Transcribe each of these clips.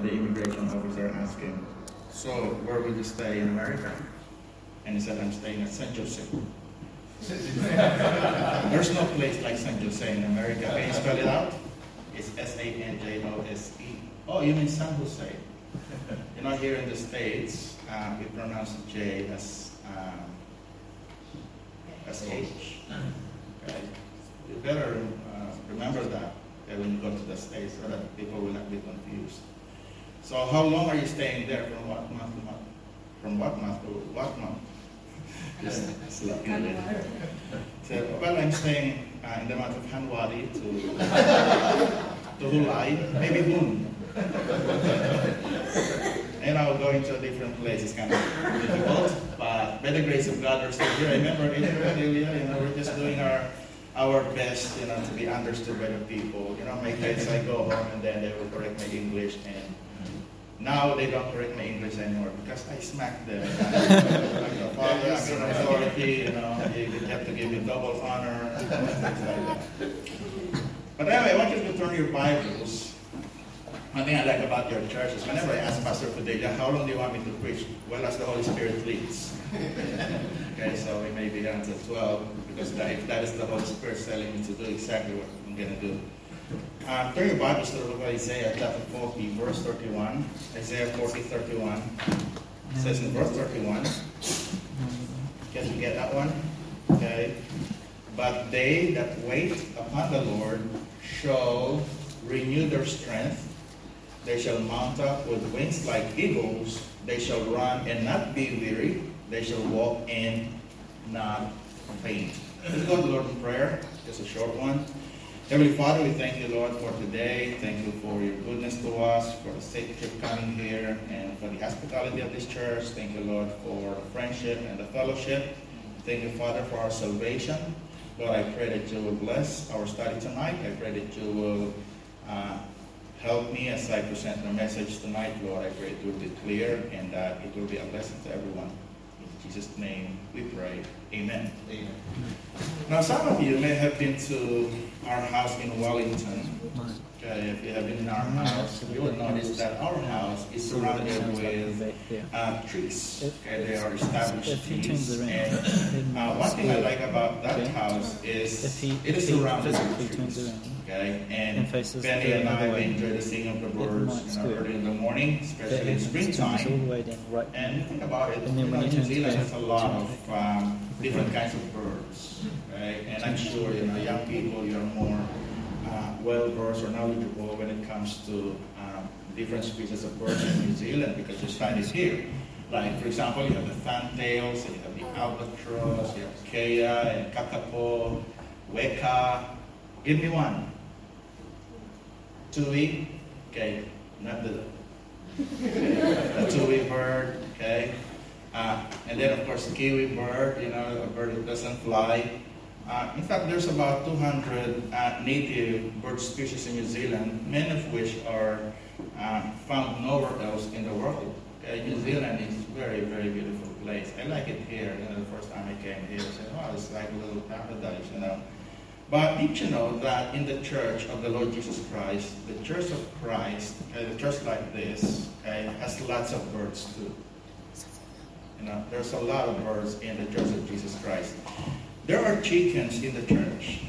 and the immigration officer asked him, "So, where will you stay in America?" And he said, "I'm staying at San Jose." There's no place like San Jose in America. Can you spell it out? It's S-A-N-J-O-S-E. Oh, you mean San Jose? You know, here in the States, uh, we pronounce J as, um, as H. Okay? You better uh, remember that when you go to the States so that people will not be confused. So how long are you staying there? From what month to month? From what month to what month? Just slap. So, well, I'm staying uh, in the month of January to, to July, maybe June. and I'll go into a different place. It's kind of difficult, but by the grace of God, we're still here. I remember in Ilya, you know, we're just doing our our best, you know, to be understood by the people. You know, my kids, I go home and then they will correct my English, and now they don't correct my English anymore because I smack them. I'm your father, I'm your authority, you know, you have to give me double honor, things like that. But anyway, I want you to turn your Bibles one thing I like about your church is whenever I ask Pastor Fidelia, how long do you want me to preach? Well, as the Holy Spirit leads. okay, so we may be down to 12 because that, if that is the Holy Spirit telling me to do exactly what I'm going to do. Um, turn your Bibles to the book of Isaiah chapter 40, verse 31. Isaiah 40, 31. It says in verse 31. Can you get that one? Okay. But they that wait upon the Lord shall renew their strength. They shall mount up with wings like eagles. They shall run and not be weary. They shall walk and not faint. Let's go to the Lord in prayer. Just a short one. Heavenly Father, we thank you, Lord, for today. Thank you for your goodness to us, for the safety of coming here, and for the hospitality of this church. Thank you, Lord, for the friendship and the fellowship. Thank you, Father, for our salvation. Lord, I pray that you will bless our study tonight. I pray that you will uh, help me as I present the message tonight, Lord. I pray it will be clear and that it will be a blessing to everyone. In Jesus' name we pray. Amen. Amen. Now, some of you may have been to our house in Wellington. Okay, if you have been in our house, you will notice that our house is surrounded with uh, trees. Okay, they are established trees. And uh, one thing I like about that house is it is surrounded with trees. Okay, and Benny and I enjoy the singing of the birds you know, early in the morning, especially in springtime. And think about it, you know, New Zealand has a lot of um, different kinds of birds. Okay, and I'm sure you know young people you're more uh, well versed or knowledgeable when it comes to um, different species of birds in New Zealand because you study here. Like, for example, you have the fantails, you have the albatross, you have kea and kakapo, weka. Give me one. Tui, okay, not the, the tui bird, okay. Uh, and then, of course, the kiwi bird, you know, a bird that doesn't fly. Uh, in fact, there's about 200 uh, native bird species in New Zealand, many of which are uh, found nowhere else in the world. New Zealand is a very, very beautiful place. I like it here. You know, the first time I came here, I said, "Wow, it's like a little paradise," you know. But did you know that in the Church of the Lord Jesus Christ, the Church of Christ, okay, the church like this, uh, okay, has lots of birds too. You know, there's a lot of birds in the Church of Jesus Christ. There are chickens in the church.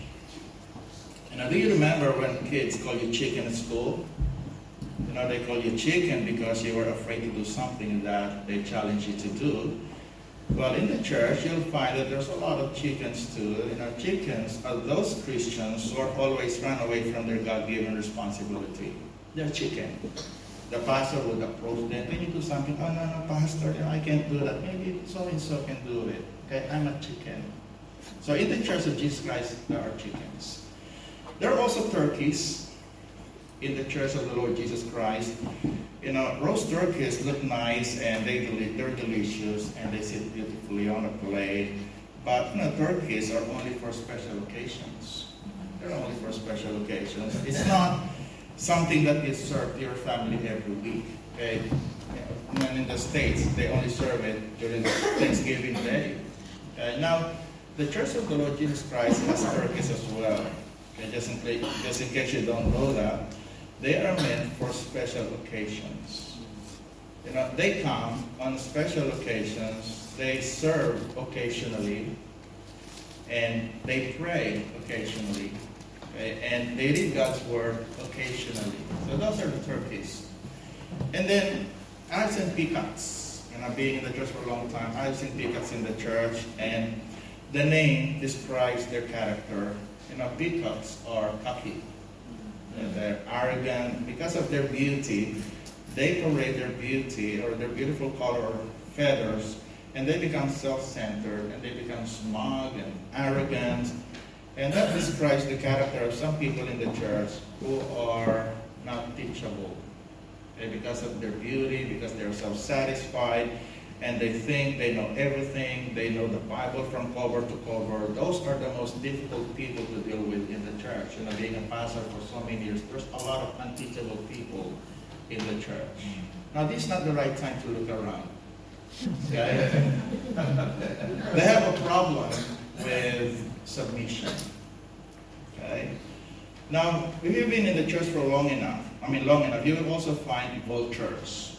You know, do you remember when kids call you chicken at school? You know, they call you chicken because you were afraid to do something that they challenge you to do. Well, in the church, you'll find that there's a lot of chickens too. You know, chickens are those Christians who are always run away from their God-given responsibility. They're chicken. The pastor would approach them, can you do something? Oh, no, no, pastor, I can't do that. Maybe so-and-so can do it. Okay, I'm a chicken. So in the Church of Jesus Christ, there are chickens. There are also turkeys in the Church of the Lord Jesus Christ. You know, roast turkeys look nice and they they're delicious and they sit beautifully on a plate. But you know, turkeys are only for special occasions. They're only for special occasions. It's not something that is served to your family every week. Okay? And in the States, they only serve it during Thanksgiving Day. Okay? Now, the Church of the Lord Jesus Christ has turkeys as well. Okay, just in, just in case you don't know that. They are meant for special occasions. You know, they come on special occasions, they serve occasionally, and they pray occasionally, okay? and they read God's word occasionally. So those are the turkeys. And then I've seen peacocks. You know, being in the church for a long time, I've seen peacocks in the church, and the name describes their character. You know, peacocks are cocky. Uh, they're arrogant. Because of their beauty, they parade their beauty or their beautiful color feathers, and they become self-centered, and they become smug and arrogant. And that describes the character of some people in the church who are not teachable. Okay? Because of their beauty, because they're self-satisfied, and they think they know everything, they know the Bible from cover to cover. Those are the most difficult people to deal with in the church. You know, being a pastor for so many years, there's a lot of unteachable people in the church. Mm-hmm. Now, this is not the right time to look around. Okay? they have a problem with submission. Okay? Now, if you've been in the church for long enough, I mean long enough, you will also find vultures.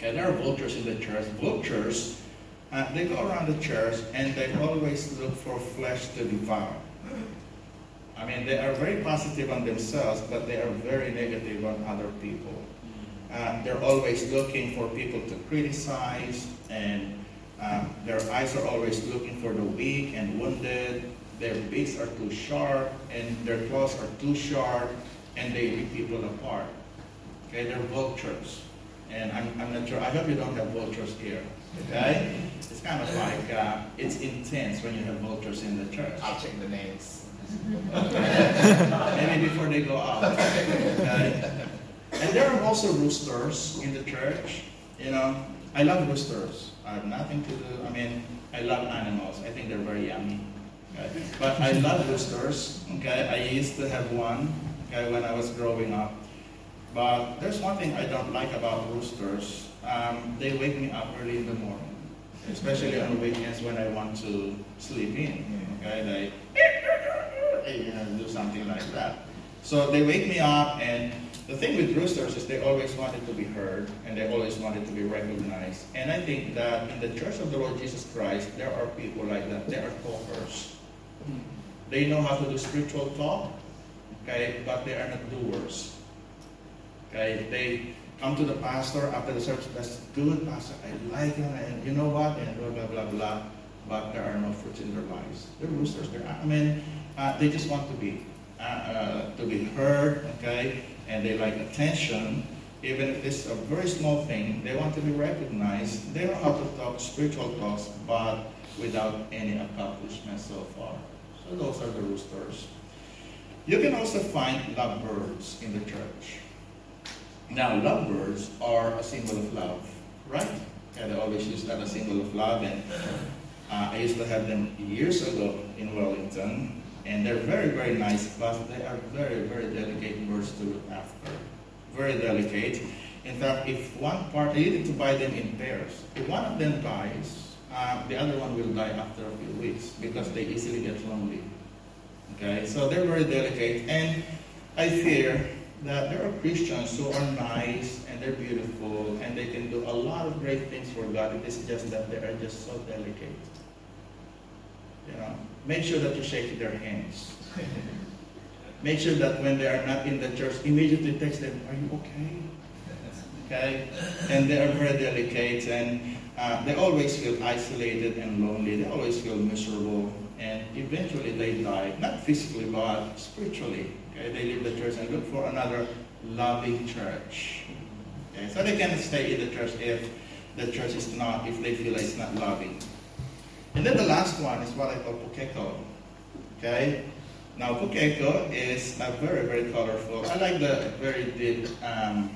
Okay, there are vultures in the church. Vultures, uh, they go around the church and they always look for flesh to devour. I mean, they are very positive on themselves, but they are very negative on other people. Uh, they're always looking for people to criticize, and um, their eyes are always looking for the weak and wounded. Their beaks are too sharp, and their claws are too sharp, and they rip people apart. Okay, they're vultures. And I'm, I'm not sure, I hope you don't have vultures here. Okay? It's kind of like, uh, it's intense when you have vultures in the church. I'll check the names. Maybe before they go out. Okay? And there are also roosters in the church. You know, I love roosters. I have nothing to do. I mean, I love animals. I think they're very yummy. Okay? But I love roosters. Okay, I used to have one. Okay, when I was growing up. But there's one thing I don't like about roosters. Um, they wake me up early in the morning, especially on the weekends when I want to sleep in. Okay, they you know, do something like that. So they wake me up, and the thing with roosters is they always wanted to be heard, and they always wanted to be recognized. And I think that in the Church of the Lord Jesus Christ, there are people like that. They are talkers. They know how to do spiritual talk, okay, but they are not doers. Okay, they come to the pastor after the service. That's good, pastor. I like him, and you know what? And blah blah blah blah. But there are no fruits in their lives. They're roosters. They're, I mean, uh, they just want to be uh, uh, to be heard. Okay, and they like attention. Even if it's a very small thing, they want to be recognized. They know how to talk spiritual talks, but without any accomplishment so far. So those are the roosters. You can also find lovebirds in the church. Now, lovebirds are a symbol of love, right? And they always use that as a symbol of love. And uh, I used to have them years ago in Wellington. And they're very, very nice, but they are very, very delicate birds to look after. Very delicate. In fact, if one part, you need to buy them in pairs. If one of them dies, uh, the other one will die after a few weeks because they easily get lonely. Okay, so they're very delicate. And I fear that there are Christians who are nice and they're beautiful and they can do a lot of great things for God. It is just that they are just so delicate. You know, make sure that you shake their hands. make sure that when they are not in the church, immediately text them, "Are you okay?" Okay, and they are very delicate and uh, they always feel isolated and lonely. They always feel miserable, and eventually they die, not physically but spiritually. They leave the church and look for another loving church. Okay, so they can stay in the church if the church is not, if they feel it's not loving. And then the last one is what I call pukeko. Okay? Now pukeko is uh, very, very colorful. I like the very deep um,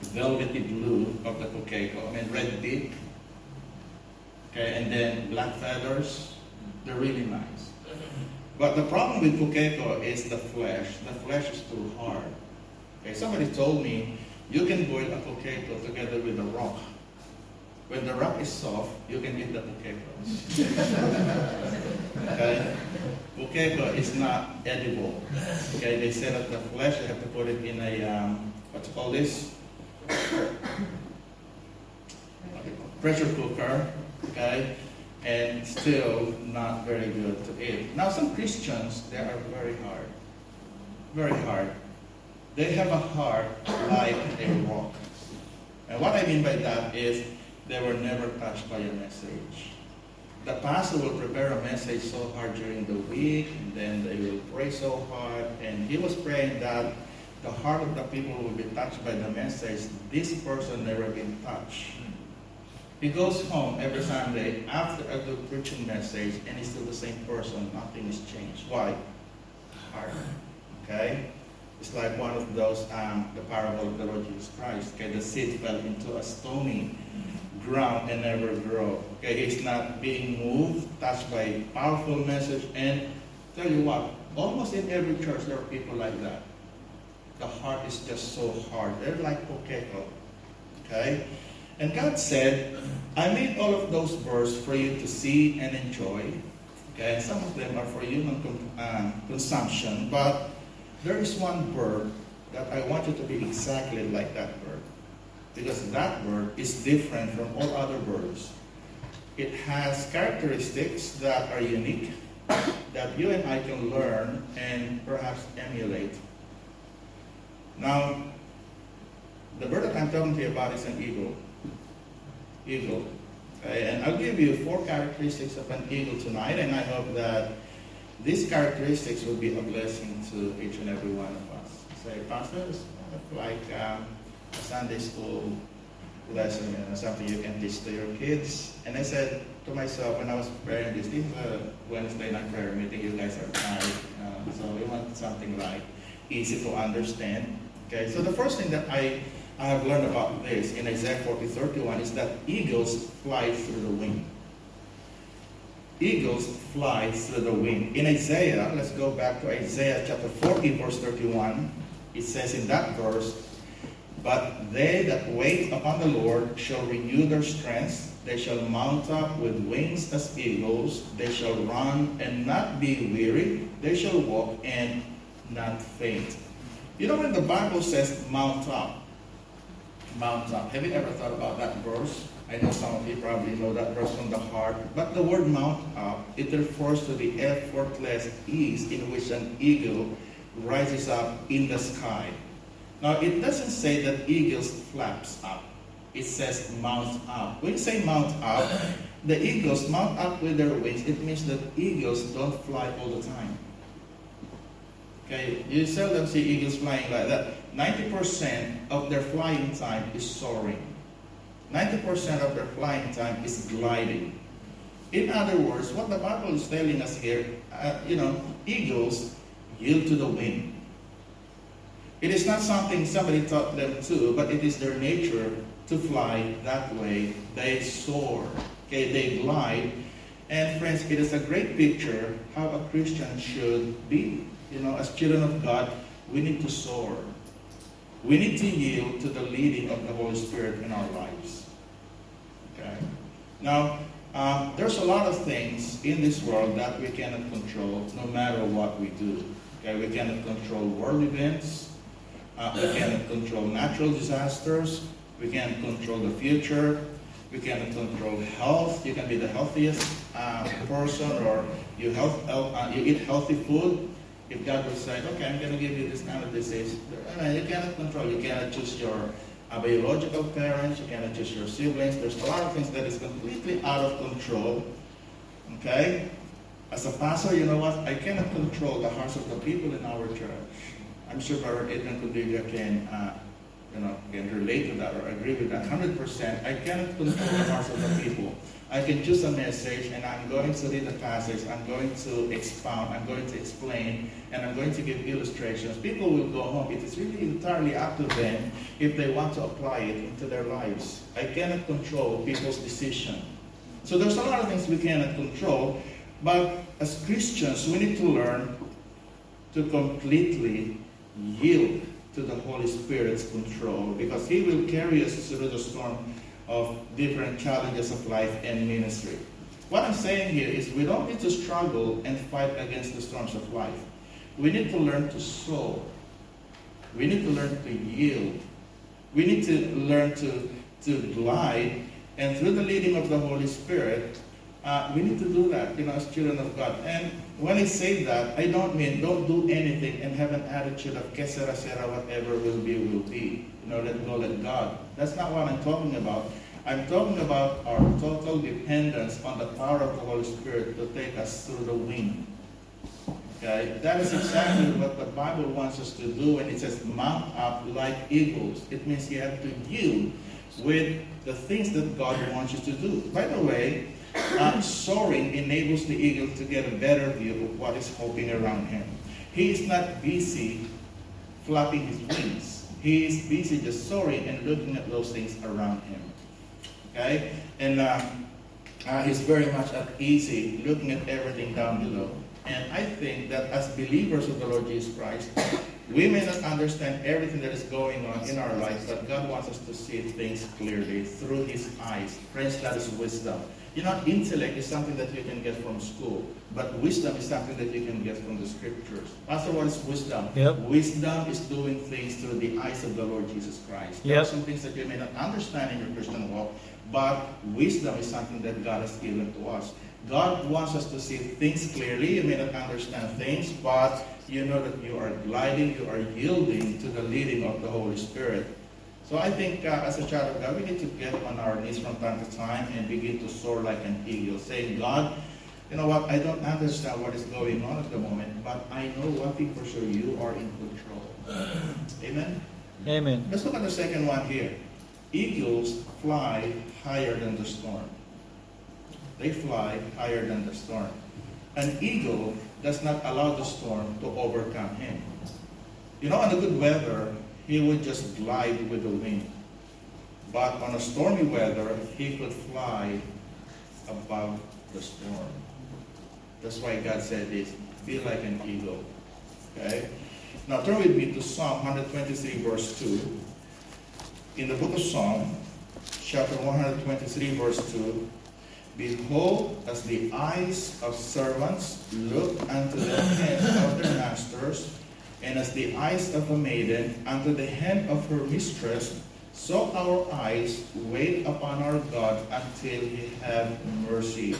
velvety blue of the pukeko. I mean red deep. Okay, and then black feathers. They're really nice. But the problem with pukeko is the flesh. The flesh is too hard. Okay, somebody told me you can boil a pukeko together with a rock. When the rock is soft, you can eat the pukeko. okay? Pukeko is not edible. Okay, they said that the flesh, you have to put it in a, um, what's it called this? Pressure cooker, okay? And still not very good to eat. Now, some Christians, they are very hard. Very hard. They have a heart like a rock. And what I mean by that is they were never touched by a message. The pastor will prepare a message so hard during the week, and then they will pray so hard. And he was praying that the heart of the people will be touched by the message. This person never been touched. He goes home every Sunday after a good preaching message, and he's still the same person. Nothing has changed. Why? Heart. Okay? It's like one of those, um, the parable of the Lord Jesus Christ. Okay, the seed fell into a stony ground and never grow. Okay, he's not being moved, touched by a powerful message. And tell you what, almost in every church there are people like that. The heart is just so hard. They're like pukeko. Okay? And God said, I made all of those birds for you to see and enjoy. Okay, some of them are for human uh, consumption, but there is one bird that I want you to be exactly like that bird. Because that bird is different from all other birds. It has characteristics that are unique, that you and I can learn and perhaps emulate. Now, the bird I'm talking to you about is an eagle. Eagle. And I'll give you four characteristics of an eagle tonight, and I hope that these characteristics will be a blessing to each and every one of us. Say, Pastor, it's like um, a Sunday school lesson, you know, something you can teach to your kids. And I said to myself when I was preparing this, this is a Wednesday night prayer meeting, you guys are tired, uh, so we want something like easy to understand. Okay, so the first thing that I, I have learned about this in Isaiah 40, 31 is that eagles fly through the wind eagles fly through the wind. In Isaiah, let's go back to Isaiah chapter 40, verse 31. It says in that verse, But they that wait upon the Lord shall renew their strength. They shall mount up with wings as eagles. They shall run and not be weary. They shall walk and not faint. You know when the Bible says mount up, mount up. Have you ever thought about that verse? I know some of you probably know that verse from the heart, but the word mount up, it refers to the effortless ease in which an eagle rises up in the sky. Now, it doesn't say that eagles flaps up. It says mount up. When you say mount up, the eagles mount up with their wings. It means that eagles don't fly all the time. Okay, you seldom see eagles flying like that. 90% of their flying time is soaring. 90% of their flying time is gliding. In other words, what the Bible is telling us here, uh, you know, eagles yield to the wind. It is not something somebody taught them to, but it is their nature to fly that way. They soar, okay, they glide. And friends, it is a great picture how a Christian should be. You know, as children of God, we need to soar. We need to yield to the leading of the Holy Spirit in our lives. Okay? Now, um, there's a lot of things in this world that we cannot control no matter what we do. Okay? We cannot control world events. Uh, we cannot control natural disasters. We cannot control the future. We cannot control health. You can be the healthiest uh, person or you, health, uh, you eat healthy food. If God would say, okay, I'm going to give you this kind of disease, you cannot control. You cannot choose your biological parents, you cannot choose your siblings. There's a lot of things that is completely out of control. Okay? As a pastor, you know what? I cannot control the hearts of the people in our church. I'm sure Brother Edmund Condiga can, uh, you know, can relate to that or agree with that 100%. I cannot control the hearts of the people. I can choose a message and I'm going to read the passage, I'm going to expound, I'm going to explain, and I'm going to give illustrations. People will go home. It is really entirely up to them if they want to apply it into their lives. I cannot control people's decision. So there's a lot of things we cannot control, but as Christians, we need to learn to completely yield to the Holy Spirit's control because He will carry us through the storm of different challenges of life and ministry. What I'm saying here is we don't need to struggle and fight against the storms of life. We need to learn to sow. We need to learn to yield. We need to learn to, to glide. And through the leading of the Holy Spirit, uh, we need to do that, you know, as children of God. And when I say that, I don't mean don't do anything and have an attitude of que sera sera, whatever will be, will be. You know, let go, God. That's not what I'm talking about. I'm talking about our total dependence on the power of the Holy Spirit to take us through the wind. Okay? That is exactly what the Bible wants us to do when it says mount up like eagles. It means you have to yield with the things that God wants you to do. By the way, uh, soaring enables the eagle to get a better view of what is hoping around him. He is not busy flapping his wings. He is busy just soaring and looking at those things around him. Okay? And uh, uh, he's very much at easy looking at everything down below. And I think that as believers of the Lord Jesus Christ, we may not understand everything that is going on in our lives, but God wants us to see things clearly through His eyes. Friends, that is wisdom. You know, intellect is something that you can get from school, but wisdom is something that you can get from the scriptures. Pastor, what is wisdom? Yep. Wisdom is doing things through the eyes of the Lord Jesus Christ. There are some things that you may not understand in your Christian walk, but wisdom is something that God has given to us. God wants us to see things clearly. You may not understand things, but you know that you are gliding, you are yielding to the leading of the Holy Spirit. So I think uh, as a child of God, we need to get on our knees from time to time and begin to soar like an eagle, saying, God, you know what, I don't understand what is going on at the moment, but I know one thing for sure, you are in control. Amen? Amen. Let's look at the second one here. Eagles fly higher than the storm. They fly higher than the storm. An eagle does not allow the storm to overcome him. You know, in the good weather, he would just glide with the wind. But on a stormy weather, he could fly above the storm. That's why God said this, be like an eagle. Okay? Now turn with me to Psalm 123, verse 2. In the book of Psalm, chapter 123, verse 2, Behold, as the eyes of servants look unto the hands of their masters, and as the eyes of a maiden unto the hand of her mistress, so our eyes wait upon our God until he have mercy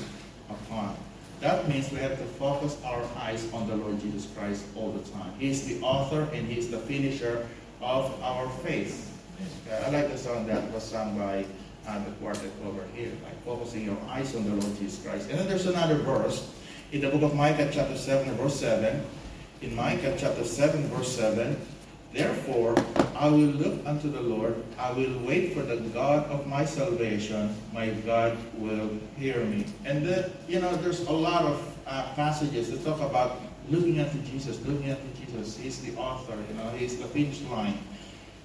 upon. That means we have to focus our eyes on the Lord Jesus Christ all the time. He is the author and He is the finisher of our faith. I like the song that was sung by uh, the quartet over here, like focusing your eyes on the Lord Jesus Christ. And then there's another verse in the book of Micah, chapter 7, verse 7. In Micah, chapter 7, verse 7, Therefore, I will look unto the Lord, I will wait for the God of my salvation, my God will hear me. And then, you know, there's a lot of uh, passages that talk about looking unto Jesus, looking unto Jesus. He's the author, you know, he's the finish line.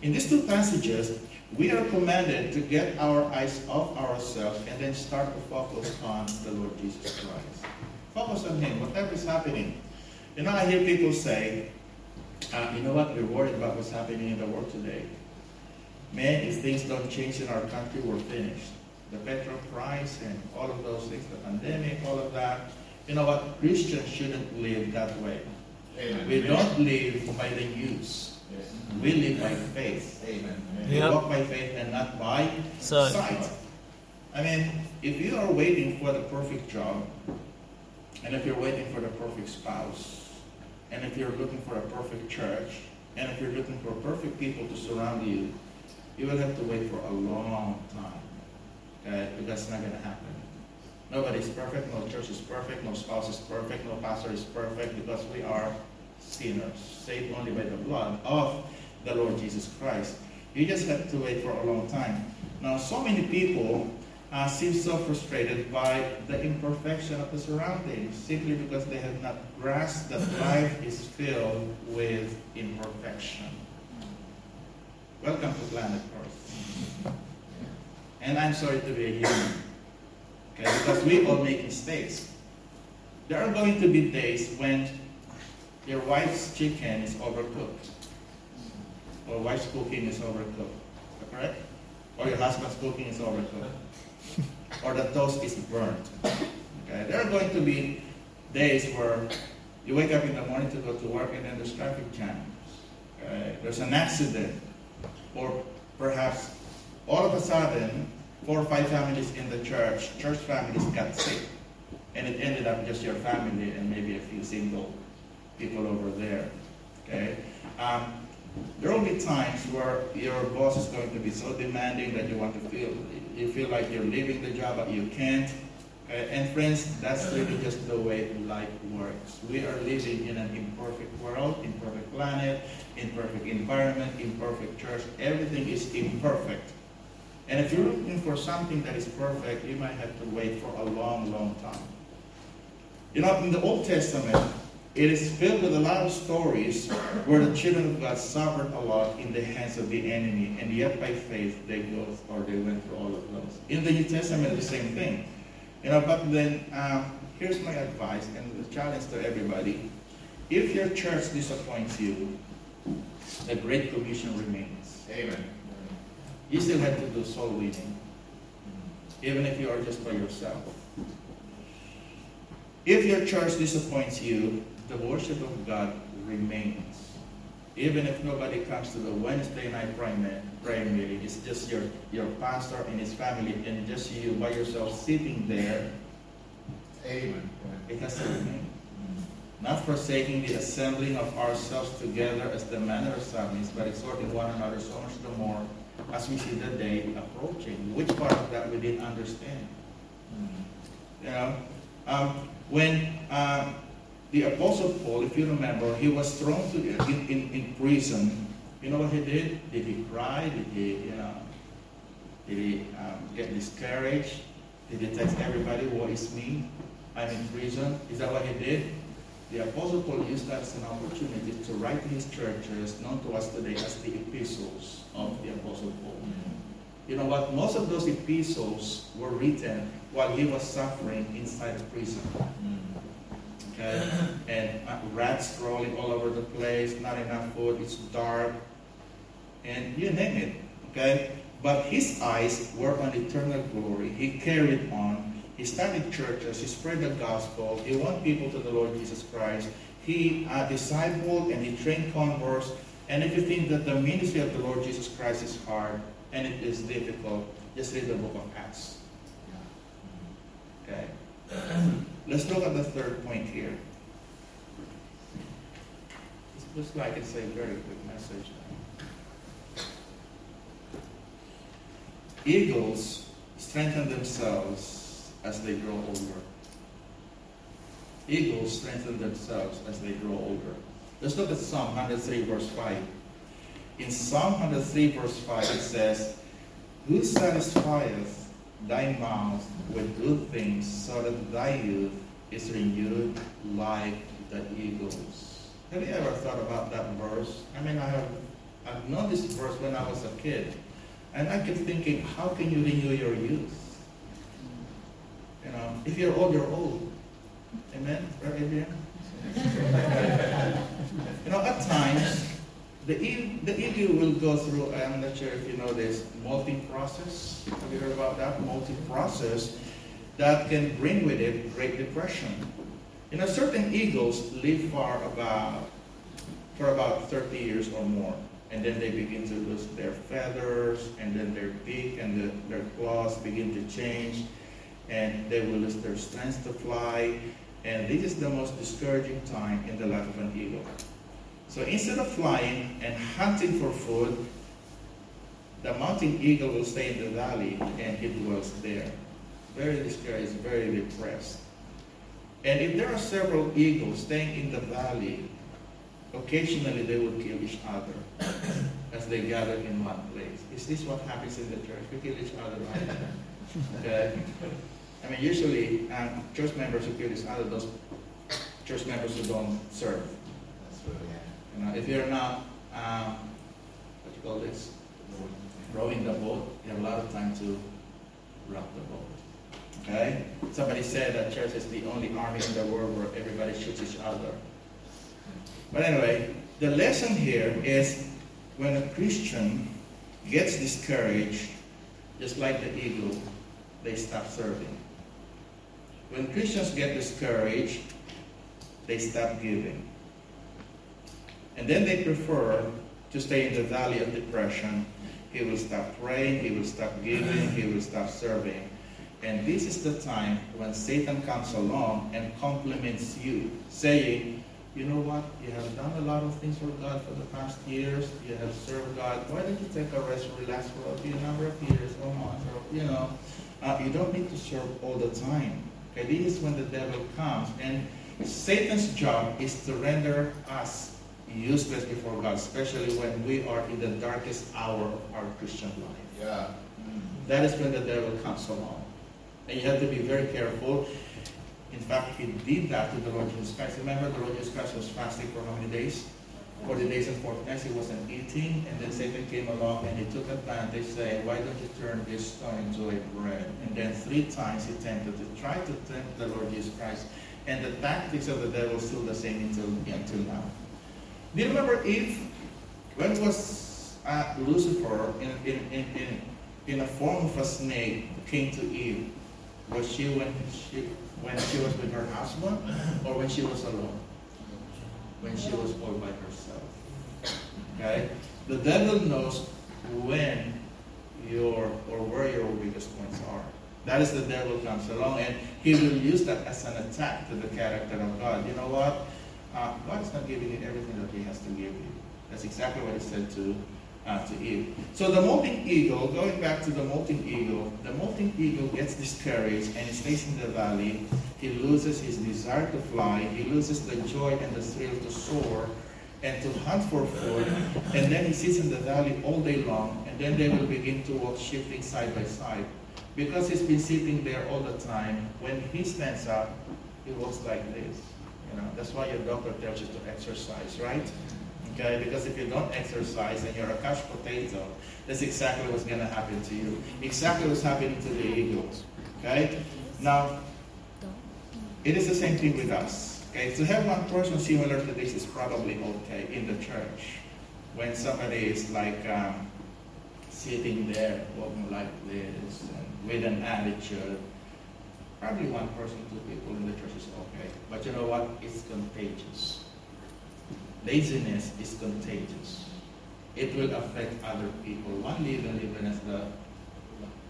In these two passages, we are commanded to get our eyes off ourselves and then start to focus on the Lord Jesus Christ. Focus on Him, whatever is happening. You know, I hear people say, uh, you know what, we're worried about what's happening in the world today. Man, if things don't change in our country, we're finished. The petrol price and all of those things, the pandemic, all of that. You know what, Christians shouldn't live that way. Amen. We don't live by the news. Yes. We live by faith. Amen. We Yep. walk by faith and not by Sight. sight. I mean, if you are waiting for the perfect job, and if you're waiting for the perfect spouse, and if you're looking for a perfect church, and if you're looking for perfect people to surround you, you will have to wait for a long time. Okay? It's not going to happen. Nobody's perfect, no church is perfect, no spouse is perfect, no pastor is perfect, because we are sinners, saved only by the blood of the Lord Jesus Christ. You just have to wait for a long time. Now, so many people uh, seem so frustrated by the imperfection of the surroundings simply because they have not grasped that life is filled with imperfection. Welcome to planet Earth. And I'm sorry to be a human. Okay, because we all make mistakes. There are going to be days when your wife's chicken is overcooked or wife's cooking is overcooked. Correct? or your husband's cooking is overcooked, or the toast is burnt. Okay? There are going to be days where you wake up in the morning to go to work and then there's traffic jams. There's an accident, or perhaps all of a sudden, four or five families in the church, church families got sick, and it ended up just your family and maybe a few single people over there. Okay? Um, there will be times where your boss is going to be so demanding that you want to feel, you feel like you're leaving the job but you can't. Uh, and friends, that's really just the way life works. We are living in an imperfect world, imperfect planet, imperfect environment, imperfect church. Everything is imperfect. And if you're looking for something that is perfect, you might have to wait for a long, long time. You know, in the Old Testament, it is filled with a lot of stories where the children of God suffered a lot in the hands of the enemy, and yet by faith they go or they went through all of those. In the New Testament, the same thing. You know, but then um, here's my advice and the challenge to everybody: if your church disappoints you, the Great Commission remains. Amen. You still have to do soul winning, even if you are just by yourself. If your church disappoints you, the worship of God remains. Even if nobody comes to the Wednesday night prayer meeting, it's just your, your pastor and his family and just you by yourself sitting there. Amen. It has remain. Not forsaking the assembling of ourselves together as the manner of some is, but exhorting one another so much the more as we see the day approaching. Which part of that we didn't understand? You know, um, when um, the Apostle Paul, if you remember, he was thrown to in, in, in prison. You know what he did? Did he cry? Did he, you know, did he um, get discouraged? Did he text everybody, what is me? I'm in prison. Is that what he did? The Apostle Paul used that as an opportunity to write his churches, known to us today as the epistles of the Apostle Paul. You know what? Most of those epistles were written while he was suffering inside prison. Okay? And rats crawling all over the place, not enough food, it's dark, and you name it. Okay? But his eyes were on eternal glory. He carried on. He started churches. He spread the gospel. He won people to the Lord Jesus Christ. He uh, discipled and he trained converts. And if you think that the ministry of the Lord Jesus Christ is hard and it is difficult, just read the book of Acts. Okay? Let's look at the third point here. It looks like it's a very quick message. Eagles strengthen themselves as they grow older. Eagles strengthen themselves as they grow older. Let's look at Psalm 103, verse 5. In Psalm 103, verse 5, it says, Who satisfieth thy mouth with good things, so that thy youth is renewed like the eagles. Have you ever thought about that verse? I mean, I have I've known this verse when I was a kid, and I kept thinking, how can you renew your youth? You know, if you're old, you're old. Amen, Brother Adrian? you know, at times, the, the eagle will go through, I'm not sure if you know this, molting process. Have you heard about that? Molting process that can bring with it great depression. You know, certain eagles live for about, for about 30 years or more. And then they begin to lose their feathers, and then their beak and the, their claws begin to change, and they will lose their strength to fly. And this is the most discouraging time in the life of an eagle. So instead of flying and hunting for food, the mountain eagle will stay in the valley and it dwells there. Very discouraged, very depressed. And if there are several eagles staying in the valley, occasionally they will kill each other as they gather in one place. Is this what happens in the church? We kill each other, right? Okay. I mean, usually um, church members who kill each other, those church members who don't serve. That's really You know, if you're not, um, what you call this, rowing the boat, you have a lot of time to rock the boat. Okay? Somebody said that church is the only army in the world where everybody shoots each other. But anyway, the lesson here is when a Christian gets discouraged, just like the eagle, they stop serving. When Christians get discouraged, they stop giving. And then they prefer to stay in the valley of depression. He will stop praying, he will stop giving, he will stop serving. And this is the time when Satan comes along and compliments you, saying, you know what, you have done a lot of things for God for the past years, you have served God, why don't you take a rest, relax for a number of years or months, or, you know, uh, you don't need to serve all the time. Okay, this is when the devil comes, and Satan's job is to render us useless before God, especially when we are in the darkest hour of our Christian life. Yeah. That is when the devil comes along. And you have to be very careful. In fact, he did that to the Lord Jesus Christ. Remember, the Lord Jesus Christ was fasting for how many days? 40 days and 40 nights. He wasn't eating, and then Satan came along and he took advantage, saying, Why don't you turn this stone into a bread? And then three times he tempted to try to tempt the Lord Jesus Christ. And the tactics of the devil are still the same until, until now. Do you remember Eve? When was uh, Lucifer in, in, in, in, in a form of a snake came to Eve? Was she when she when she was with her husband or when she was alone? When she was all by herself. Okay? The devil knows when your or where your weakest points are. That is the devil comes along and he will use that as an attack to the character of God. You know what? Uh, God is not giving you everything that He has to give you. That's exactly what He said to uh, to Eve. So the molting eagle, going back to the molting eagle, the molting eagle gets discouraged and stays in the valley. He loses his desire to fly. He loses the joy and the thrill to soar and to hunt for food. And then he sits in the valley all day long. And then they will begin to walk shifting side by side. Because he's been sitting there all the time, when he stands up, he walks like this. You know, that's why your doctor tells you to exercise, right? Okay, because if you don't exercise and you're a couch potato, that's exactly what's going to happen to you. Exactly what's happening to the eagles. Okay? Now, it is the same thing with us. Okay, to have one person similar to this is probably okay in the church. When somebody is like um, sitting there, walking like this, and with an attitude, probably one person, two people in the church is okay. But you know what? It's contagious. Laziness is contagious. It will affect other people. One leaven even as the,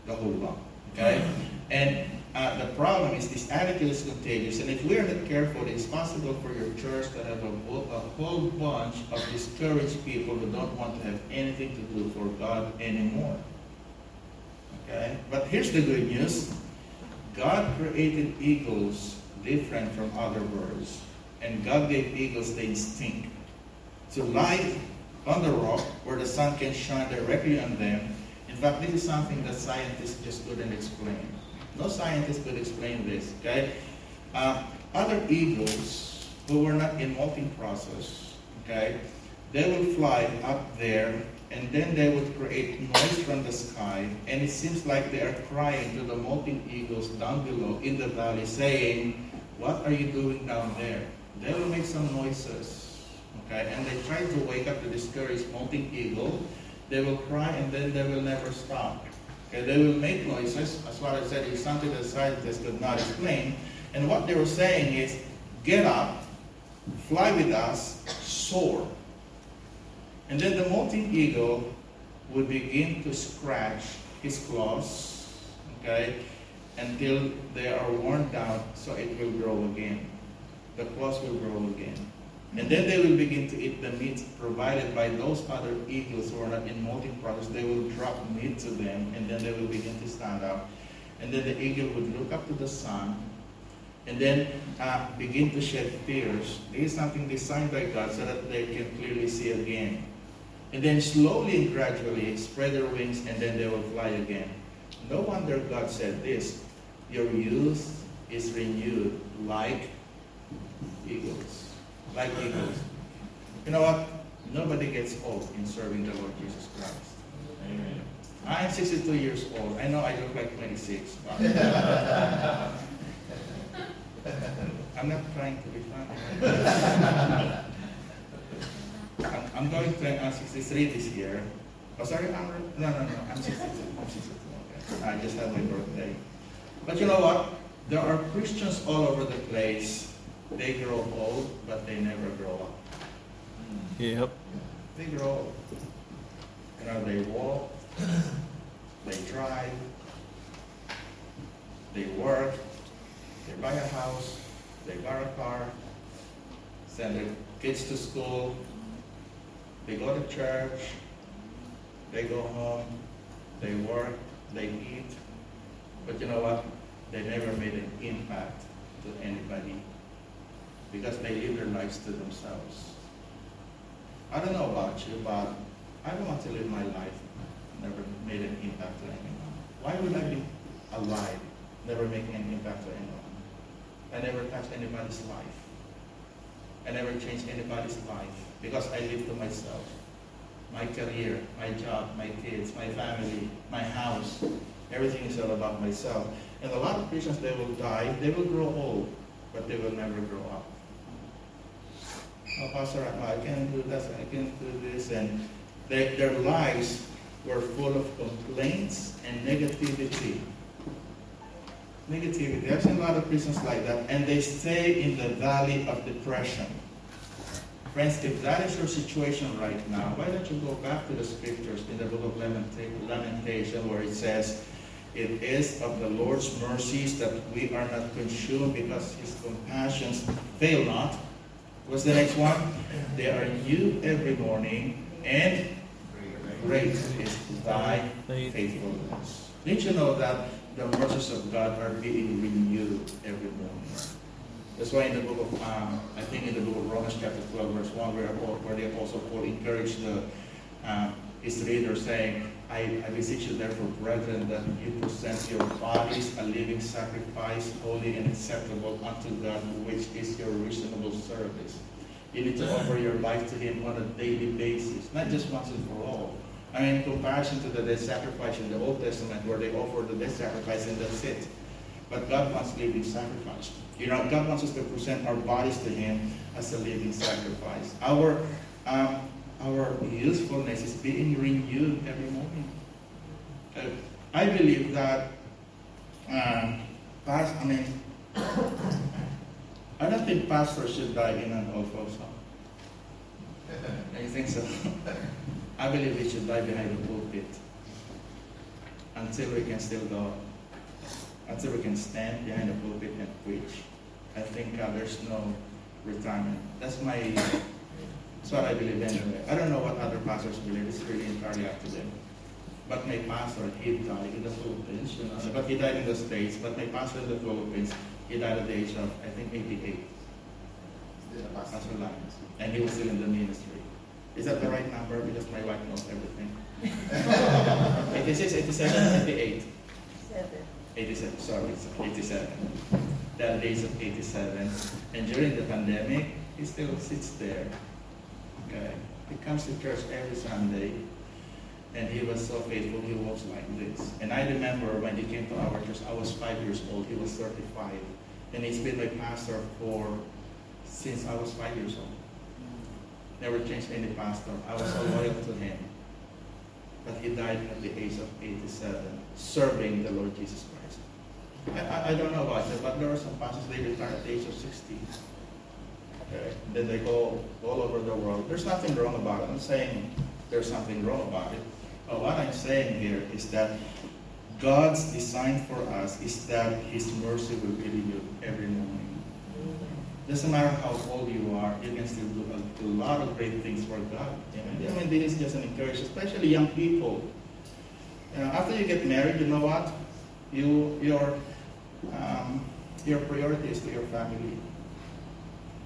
the whole lump. Okay? And uh, the problem is this attitude is contagious. And if we are not careful, it's possible for your church to have a, a whole bunch of discouraged people who don't want to have anything to do for God anymore. Okay? But here's the good news. God created eagles different from other birds. And God gave eagles the instinct to lie on the rock where the sun can shine directly on them. In fact, this is something that scientists just couldn't explain. No scientist could explain this, okay? Uh, other eagles who were not in molting process, okay, they would fly up there and then they would create noise from the sky and it seems like they are crying to the molting eagles down below in the valley saying, what are you doing down there? They will make some noises Okay, and they try to wake up the discouraged molting eagle. They will cry and then they will never stop. Okay, they will make noises. As what I said, it's something that scientists could not explain. And what they were saying is, get up, fly with us, soar. And then the molting eagle would begin to scratch his claws, okay, until they are worn down so it will grow again. The claws will grow again. And then they will begin to eat the meat provided by those other eagles who are not in molting process. They will drop meat to them, and then they will begin to stand up. And then the eagle would look up to the sun, and then uh, begin to shed tears. This is something designed by God so that they can clearly see again. And then slowly and gradually spread their wings, and then they will fly again. No wonder God said this, your youth is renewed like eagles like eagles. You know what? Nobody gets old in serving the Lord Jesus Christ. Amen. I am 62 years old. I know I look like 26. but I'm not trying to be funny. I'm, I'm going to uh, 63 this year. Oh, sorry, I'm, no, no, no, I'm 62. I'm 62. Okay. I just had my birthday. But you know what? There are Christians all over the place. They grow old, but they never grow up. Yep. They grow old. You know, they walk, they drive, they work, they buy a house, they buy a car, send their kids to school, they go to church, they go home, they work, they eat. But you know what? They never made an impact to anybody because they live their lives to themselves. I don't know about you, but I don't want to live my life never made an impact to anyone. Why would I be alive, never making an impact to anyone? I never touched anybody's life. I never changed anybody's life because I live to myself. My career, my job, my kids, my family, my house, everything is all about myself. And a lot of Christians, they will die, they will grow old, but they will never grow up. Oh, Pastor, I can't do this, I can't do this, and they, their lives were full of complaints and negativity. Negativity. I've seen a lot of Christians like that, and they stay in the valley of depression. Friends, if that is your situation right now, why don't you go back to the scriptures in the book of Lamentation where it says, It is of the Lord's mercies that we are not consumed because his compassions fail not. What's the next one? They are new every morning, and great is thy faithfulness. Didn't you know that the mercies of God are being renewed every morning? That's why in the book of, um, I think in the book of Romans chapter 12, verse 1, where, where the Apostle Paul encouraged the, uh, his readers saying, I, I beseech you therefore, brethren, that you present your bodies a living sacrifice, holy and acceptable unto God, which is your reasonable service. You need to offer your life to Him on a daily basis, not just once and for all. I mean, in comparison to the death sacrifice in the Old Testament, where they offer the death sacrifice and that's it. But God wants living sacrifice. You know, God wants us to present our bodies to Him as a living sacrifice. Our um, our usefulness is being renewed every morning. Uh, I believe that, uh, past, I mean, I don't think pastors should die in an old folks home. I think so. I believe we should die behind the pulpit until we can still go, until we can stand behind the pulpit and preach. I think uh, there's no retirement. That's my, that's what I believe anyway. I don't know what other pastors believe. It's really entirely up to them. But my pastor, he died in the Philippines, you know, but he died in the States. But my pastor in the Philippines, he died at the age of, I think, 88. Pastor Lyons. And he was still in the ministry. Is that the right number? Because my wife knows everything. 86, 87, 88. 87, sorry, 87. That days of 87. And during the pandemic, he still sits there. Okay. He comes to church every Sunday. And he was so faithful, he walks like this. And I remember when he came to our church, I was five years old, he was 35. And he's been my pastor for since I was five years old. Never changed any pastor. I was so loyal to him. But he died at the age of 87, serving the Lord Jesus Christ. I, I, I don't know about it, but there are some pastors, they retire at the age of 60. Okay. Then they go all over the world. There's nothing wrong about it. I'm saying there's something wrong about it. But what I'm saying here is that God's design for us is that His mercy will be renewed every morning. Doesn't matter how old you are, you can still do a, a lot of great things for God. Amen. I mean, this is just an encouragement, especially young people. You know, after you get married, you know what? You your um, your priority is to your family.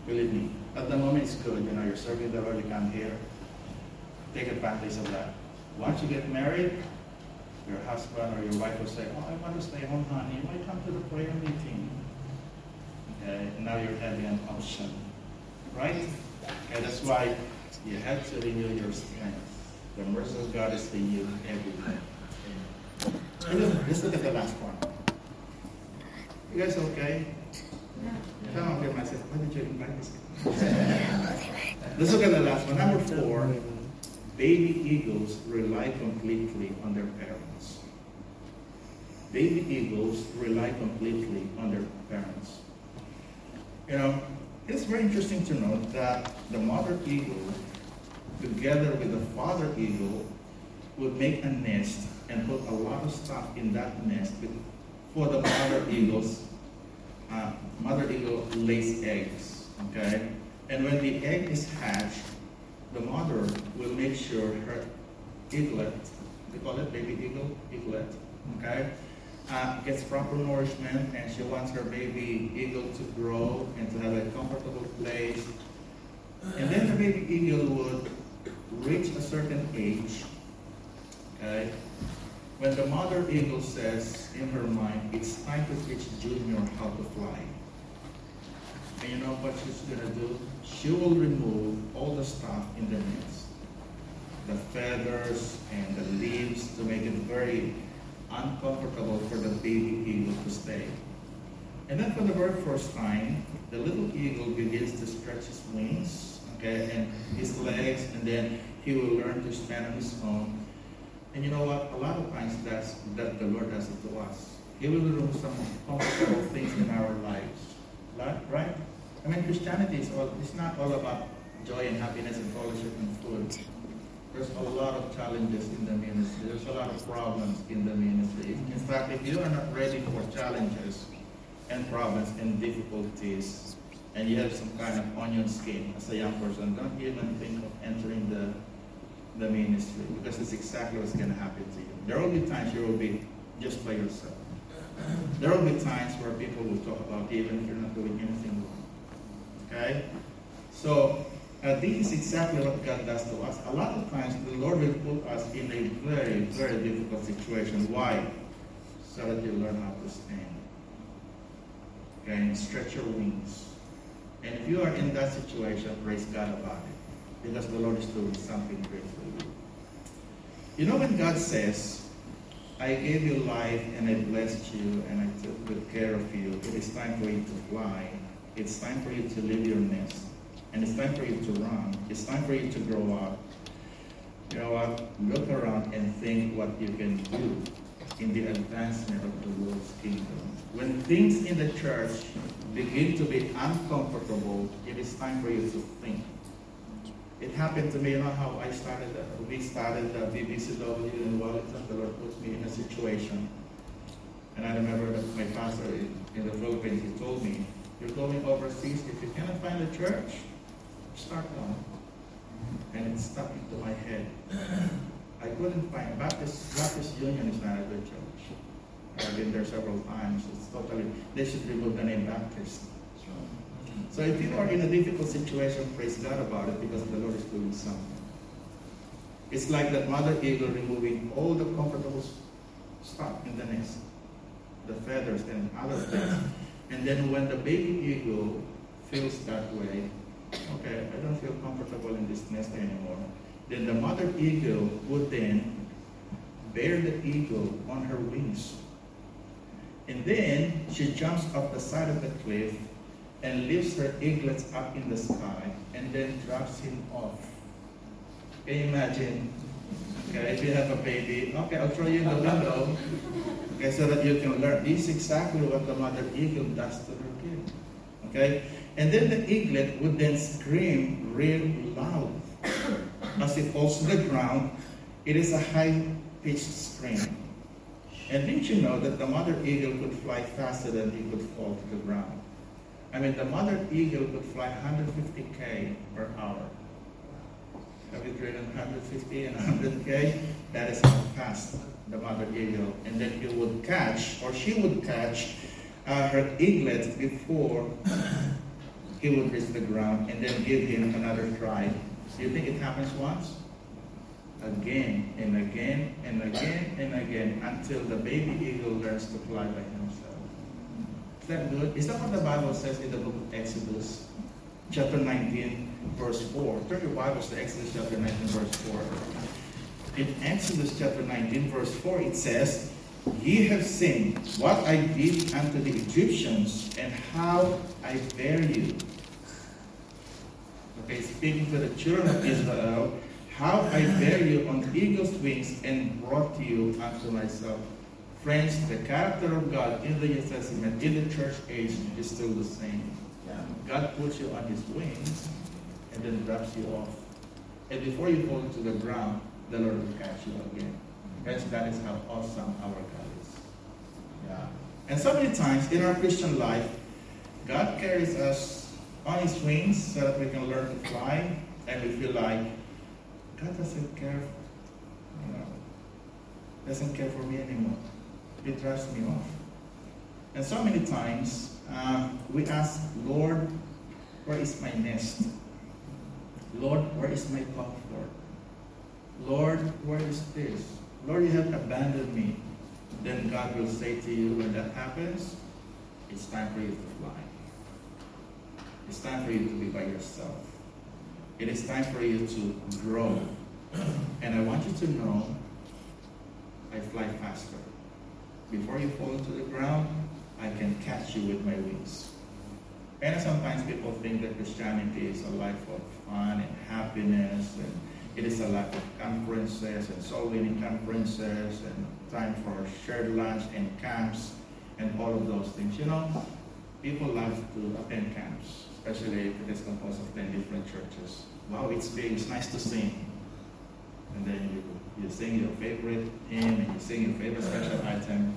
Believe me. At the moment, it's good. You know, you're serving the Lord. You come here. Take advantage of that. Once you get married, your husband or your wife will say, "Oh, I want to stay home, honey. Why come to the prayer meeting?" Okay, now you're having an option, right? Okay, that's why you have to renew your strength. The mercy of God is renewed every day. Let's look at the last one. You guys okay? Yeah. Come on, give myself. Why did you invite us? Let's look at the last one. Number four. baby eagles rely completely on their parents. Baby eagles rely completely on their parents. You know, it's very interesting to note that the mother eagle, together with the father eagle, would make a nest and put a lot of stuff in that nest for the mother eagles. Uh, mother eagle lays eggs, okay? And when the egg is hatched, the mother will make sure her eaglet, they call it baby eagle, eaglet, okay? Uh, gets proper nourishment and she wants her baby eagle to grow and to have a comfortable place. And then the baby eagle would reach a certain age, okay? When the mother eagle says in her mind, it's time to teach Junior how to fly. And you know what she's gonna do? She will remove all the stuff in the nest. The feathers and the leaves to make it very uncomfortable for the baby eagle to stay. And then for the very first time, the little eagle begins to stretch his wings, okay, and his legs, and then he will learn to stand on his own. And you know what? A lot of times that's that the Lord does it to us. He will remove some comfortable things in our lives. Right? I mean Christianity is all it's not all about joy and happiness and fellowship and food. There's a lot of challenges in the ministry. There's a lot of problems in the ministry. In fact, if you are not ready for challenges and problems and difficulties, and you have some kind of onion skin as a young person, don't even think of entering the the ministry because it's exactly what's going to happen to you. There will be times you will be just by yourself. There will be times where people will talk about you even if you're not doing anything. Okay? So uh, this is exactly what God does to us. A lot of times the Lord will put us in a very, very difficult situation. Why? So that you learn how to stand. Okay, and stretch your wings. And if you are in that situation, praise God about it. Because the Lord is doing something great for you. You know when God says, I gave you life and I blessed you and I took good care of you, it is time for you to fly. It's time for you to leave your nest. And it's time for you to run. It's time for you to grow up. You know what? Look around and think what you can do in the advancement of the Lord's kingdom. When things in the church begin to be uncomfortable, it is time for you to think. It happened to me, you know how I started, uh, we started uh, BBCW in Wellington. The Lord put me in a situation. And I remember my pastor in the Philippines, he told me, you're going overseas, if you cannot find a church, start one. And it stuck into my head. I couldn't find Baptist Baptist Union is not a good church. I've been there several times. It's totally they should remove the name Baptist. So if you are in a difficult situation, praise God about it because the Lord is doing something. It's like that mother eagle removing all the comfortable stuff in the nest, the feathers and other things. And then when the baby eagle feels that way, okay, I don't feel comfortable in this nest anymore. Then the mother eagle would then bear the eagle on her wings. And then she jumps off the side of the cliff and lifts her eaglets up in the sky and then drops him off. Can you imagine? Okay, if you have a baby, okay, I'll throw you in the window, okay, so that you can learn. This is exactly what the mother eagle does to her kid. Okay? And then the eaglet would then scream real loud. As it falls to the ground, it is a high-pitched scream. And didn't you know that the mother eagle could fly faster than he could fall to the ground? I mean, the mother eagle could fly 150k per hour. Have you driven 150 and 100k? That is how fast the mother eagle. And then he would catch, or she would catch, uh, her eaglet before he would reach the ground and then give him another try. Do you think it happens once? Again and again and again and again until the baby eagle learns to fly by himself. Is that good? Is that what the Bible says in the book of Exodus, chapter 19, verse 4? Turn your Bibles to Exodus chapter 19, verse 4. In Exodus chapter 19, verse 4, it says, Ye have seen what I did unto the Egyptians and how I bear you. Okay, speaking to the children of Israel, How I bear you on eagle's wings and brought you unto myself. Friends, the character of God in the New Testament, in the church age, is still the same. God puts you on his wings and then drops you off. And before you fall to the ground, the Lord will catch you again. Friends, that is how awesome our God is. Yeah. And so many times in our Christian life, God carries us on his wings so that we can learn to fly, and we feel like God doesn't care, you know, doesn't care for me anymore. It drives me off. And so many times um, we ask, Lord, where is my nest? Lord, where is my comfort? Lord, where is this? Lord, you have abandoned me. Then God will say to you, when that happens, it's time for you to fly. It's time for you to be by yourself. It is time for you to grow. And I want you to know I fly faster. Before you fall to the ground, I can catch you with my wings. And sometimes people think that Christianity is a life of fun and happiness, and it is a lot of conferences and soul winning conferences, and time for shared lunch and camps, and all of those things. You know, people love to attend camps, especially if it is composed of 10 different churches. Wow, it's big, it's nice to sing. And then you, you sing your favorite hymn and you sing your favorite special item.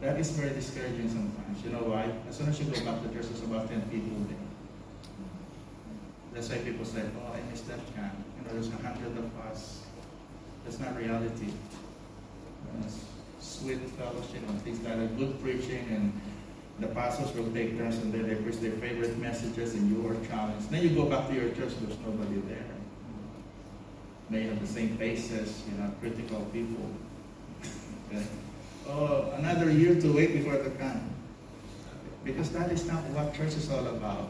That is very discouraging sometimes. You know why? As soon as you go back to church, there's about 10 people there. That's why people say, oh, I missed that camp. You know, there's a hundred of us. That's not reality. You sweet fellowship and things like that, good preaching, and the pastors will take turns and then they preach their favorite messages and you are challenged. Then you go back to your church, there's nobody there. Made of the same faces, you know, critical people. Okay? Oh, another year to wait before the camp. Because that is not what church is all about.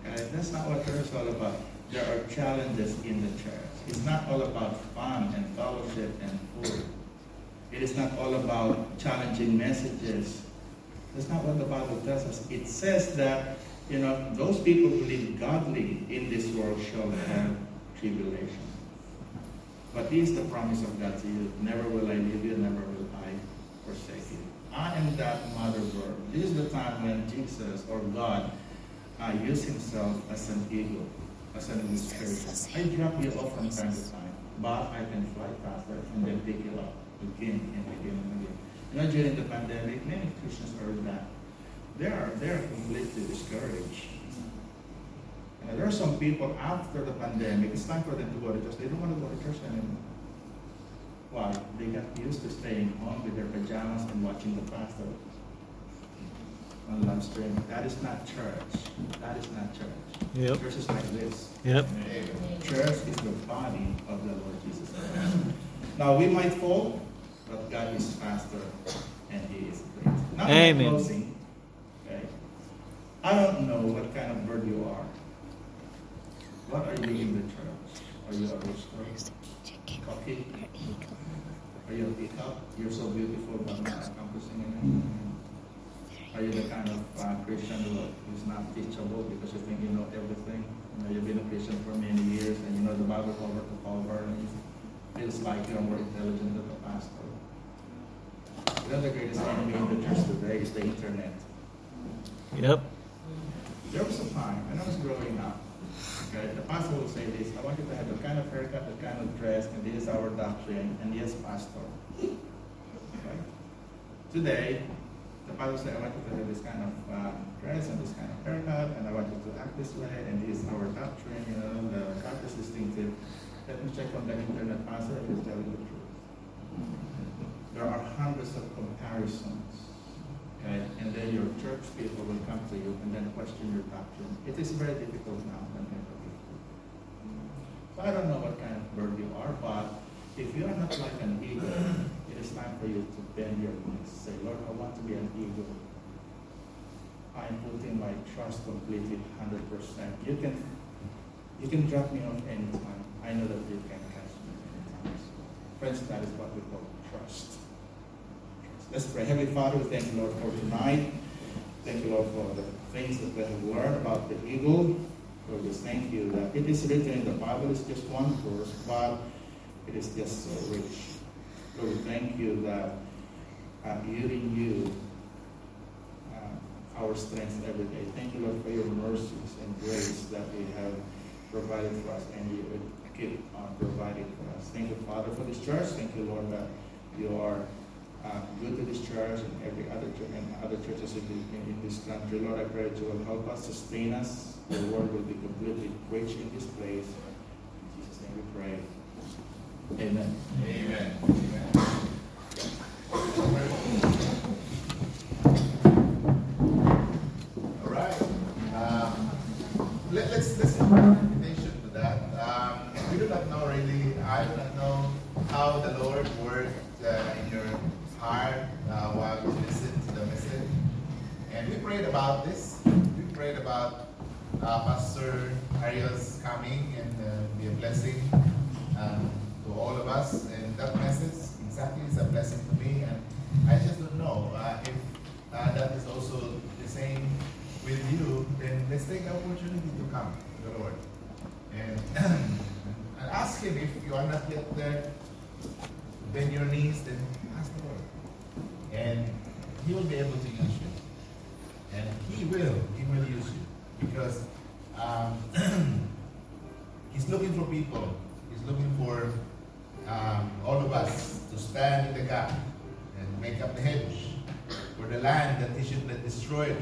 Okay? That's not what church is all about. There are challenges in the church. It's not all about fun and fellowship and food. It is not all about challenging messages. That's not what the Bible tells us. It says that, you know, those people who live godly in this world shall have tribulation. But this is the promise of God to you. Never will I leave you, never will I forsake you. I am that mother bird. This is the time when Jesus or God uh, use himself as an eagle, as an illustration. I drop you off from time to time, but I can fly faster and then pick you up again and again and again. You know, during the pandemic, many Christians heard that. They are, they are completely discouraged. And there are some people after the pandemic, it's time for them to go to church. They don't want to go to church anymore. Why? They got used to staying home with their pajamas and watching the pastor on live stream. That is not church. That is not church. Yep. Church is like this. Yep. Church is the body of the Lord Jesus Christ. Now we might fall, but God is faster and He is great. Now Amen. closing, okay, I don't know what kind of bird you are. What are you in the church? Are you a rooster? Cocky? Are you a peacock? You're so beautiful, but not accomplishing anything. Are you the kind of uh, Christian who is not teachable because you think you know everything? You know, you've been a Christian for many years and you know the Bible cover to cover and it feels like you're more intelligent than the pastor. The other greatest enemy in the church today is the internet. Yep. There was a time when I was growing up, okay, the pastor would say this, I want you to have the kind of haircut, the kind of dress, and this is our doctrine, and yes, pastor. Okay? Today, the pastor says, I want you to have this kind of uh, dress and this kind of haircut, and I want you to act this way, and this is our doctrine, you know, the God is distinctive. Let me check on the internet, pastor, if he's telling the truth. There are hundreds of comparisons. Okay, and then your church people will come to you and then question your doctrine. It is very difficult now than ever before. So I don't know what kind of bird you are, but if you are not like an eagle, it is time for you to bend your knees. Say, Lord, I want to be an eagle. I am putting my trust completely 100%. You can, you can drop me off anytime. I know that you can catch me anytime. Friends, that is what we call trust. Let's pray. Heavenly Father, we thank you, Lord, for tonight. Thank you, Lord, for the things that we have learned about the eagle. Lord, just thank you that it is written in the Bible, it's just one verse, but it is just so rich. Lord, thank you that uh, you in you uh, our strength every day. Thank you, Lord, for your mercies and grace that you have provided for us and you keep on providing for us. Thank you, Father, for this church. Thank you, Lord, that you are uh, good to this church and every other church and other churches in, the, in, in this country. Lord, I pray that you will help us, sustain us. The word will be completely preached in this place. In Jesus' name we pray. Amen. Amen. Amen. All right. Um, let, let's let's have an invitation to that. Um, we do not know really. I do not know how the Lord worked uh, in your heart uh, while you listened to the message. And we prayed about this. We prayed about uh, Pastor Ariel's coming and uh, be a blessing um, to all of us. And that message exactly is a blessing to me. And I just don't know uh, if uh, that is also the same with you. Then let's take the opportunity to come to the Lord and, and ask Him if you are not yet there. Bend your knees, then ask the Lord, and He will be able to use you. And He will, He will use you because um, He's looking for people. He's looking for um, all of us to stand in the gap and make up the hedge for the land that He should not destroy it.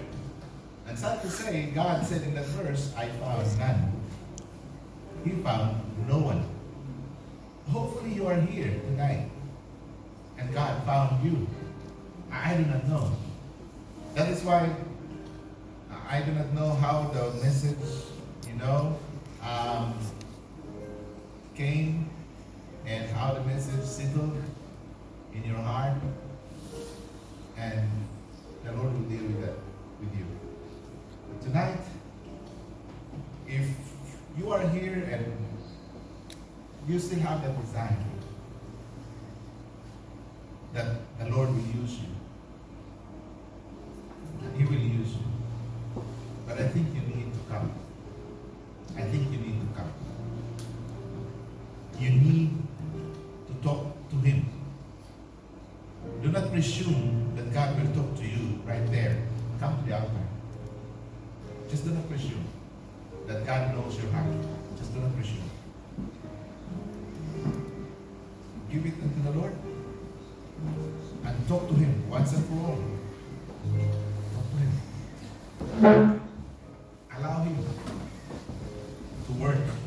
And sad to say, God said in that verse, I found none. He found no one. Hopefully you are here tonight. And God found you. I do not know. That is why I do not know how the message, you know, um, came and how the message settled in your heart. And the Lord will deal with that with you. Tonight, if you are here and you still have that desire that the Lord will use you, and He will use you. But I think you need to come. I think you need to come. You need to talk to Him. Do not presume that God will talk to you right there. Come to the altar. Just do not presume that God knows your heart. Just do not presume. Give it unto the Lord and talk to Him once and for all. Talk to Him. Allow Him to work.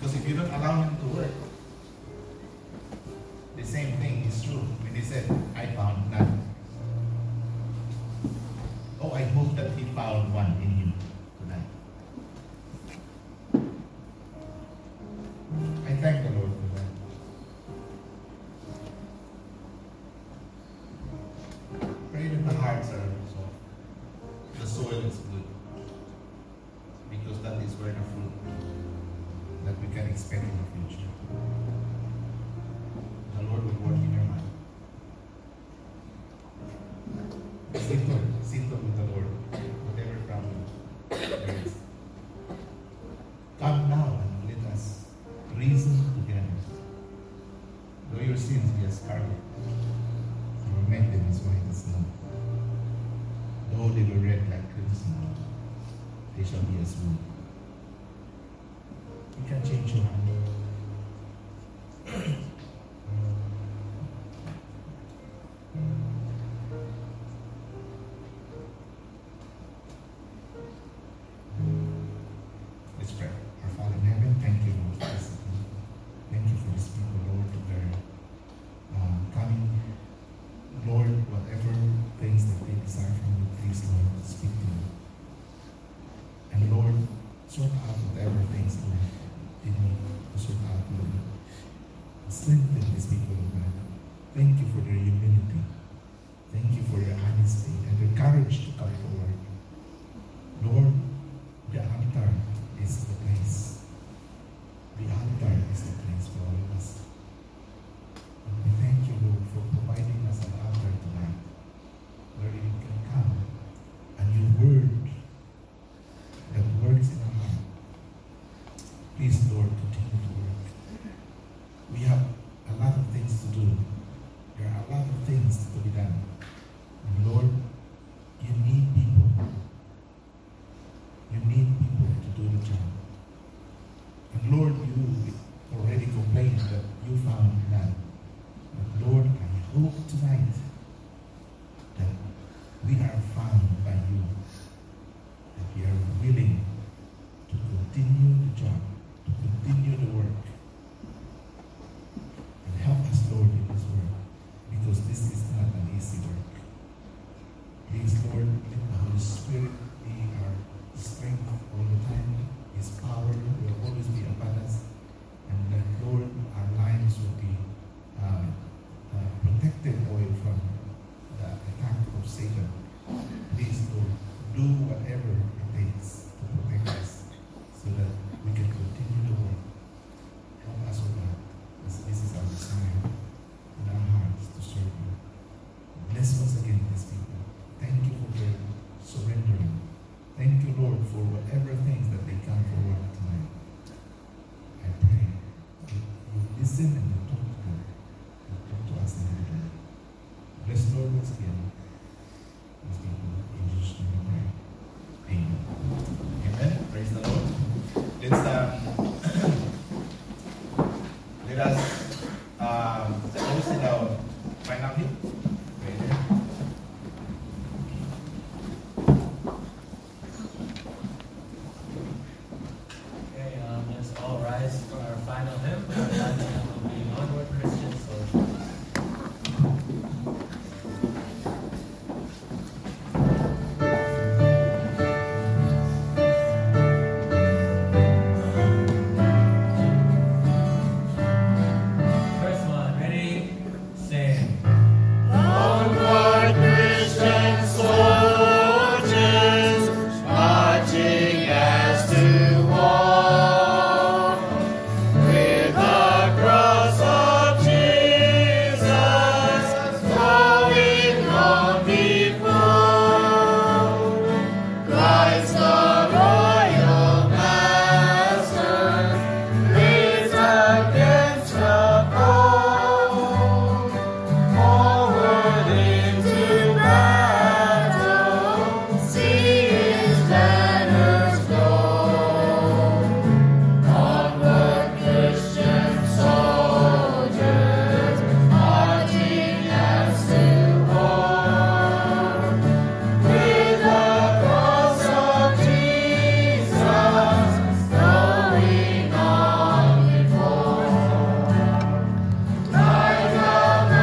Because if you don't allow Him to work, the same thing is true when He said, I found none. Oh, I hope that He found one in